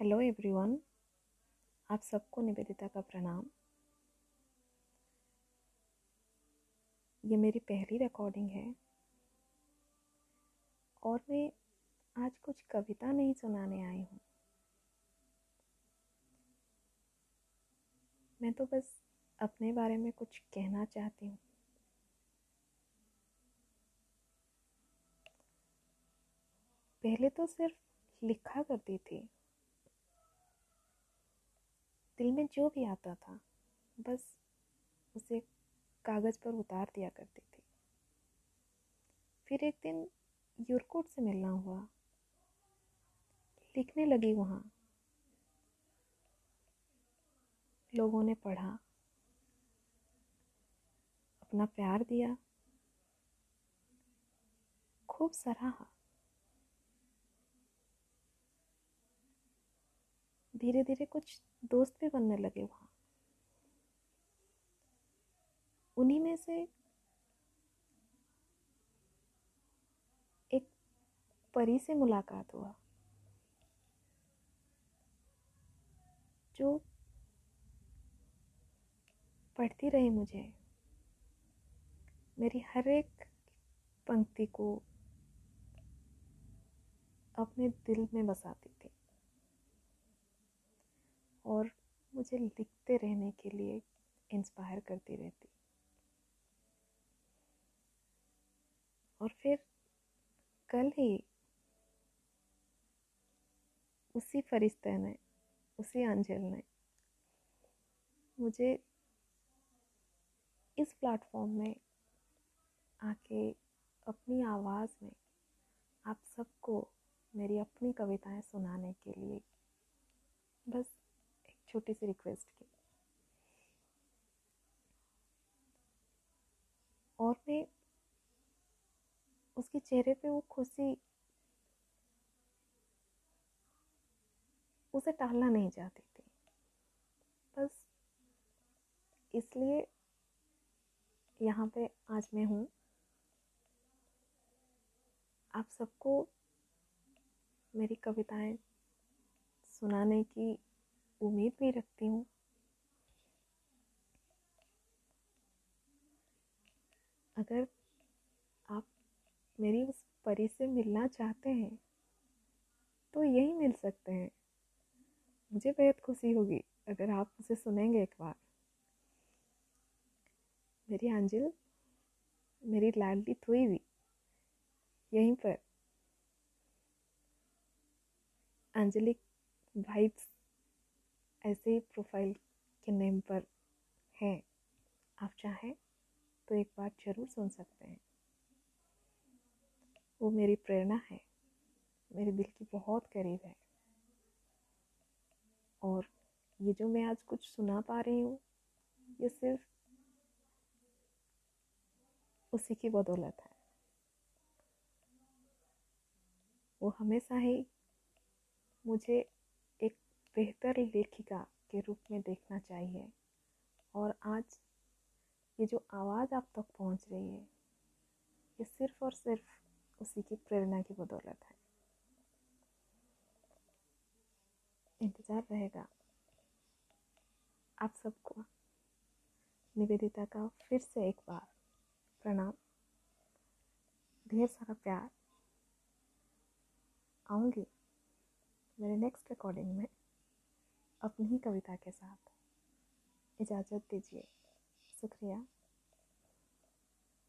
Hello everyone आप सबको निवेदिता का प्रणाम। ये मेरी पहली रिकॉर्डिंग है। और मैं आज कुछ कविता नहीं सुनाने आई हूँ। मैं तो बस अपने बारे में कुछ कहना चाहती हूँ। पहले तो सिर्फ़ लिखा करती थी। दिल में जो भी आता था, बस उसे कागज़ पर उतार दिया करती थी। फिर एक दिन यूरकोट से मिलना हुआ। लिखने लगी वहाँ। लोगों ने पढ़ा। अपना प्यार दिया। खूब सराहा। धीरे धीरे कुछ दोस्त भी बनने लगे वहाँ। उन्हीं में से एक परी से मुलाकात हुआ, जो पढ़ती रही मुझे। मेरी हर एक पंक्ति को अपने दिल में बसाती थी। और मुझे लिखते रहने के लिए इंस्पायर करती रहती। और फिर कल ही उसी फरिश्ते ने, उसी अंजल ने मुझे इस प्लेटफॉर्म में आके अपनी आवाज़ में आप सबको मेरी अपनी कविताएँ सुनाने के लिए बस छोटी सी रिक्वेस्ट की और मैं उसके चेहरे पे वो खुशी, उसे टालना नहीं चाहती थी। बस इसलिए यहाँ पे आज मैं हूँ। आप सबको मेरी कविताएँ सुनाने की उम्मीद भी रखती हूँ। अगर आप मेरी उस परी से मिलना चाहते हैं तो यही मिल सकते हैं। मुझे बेहद खुशी होगी अगर आप उसे सुनेंगे एक बार। मेरी अंजल मेरी लाडली थोई भी, यहीं पर। अंजलिक वाइब्स ऐसे ही प्रोफ़ाइल के नेम पर हैं। आप चाहें तो एक बार ज़रूर सुन सकते हैं। वो मेरी प्रेरणा है। मेरे दिल की बहुत करीब है। और ये जो मैं आज कुछ सुना पा रही हूँ, ये सिर्फ़ उसी की बदौलत है। वो हमेशा ही मुझे बेहतर लेखिका के रूप में देखना चाहिए। और आज ये जो आवाज़ आप तक पहुँच रही है, ये सिर्फ़ और सिर्फ़ उसी की प्रेरणा की बदौलत है। इंतज़ार रहेगा। आप सबको निवेदिता का फिर से एक बार प्रणाम। ढेर सारा प्यार। आऊँगी मेरे नेक्स्ट रिकॉर्डिंग में। अपनी ही कविता के साथ। इजाज़त दीजिए। शुक्रिया।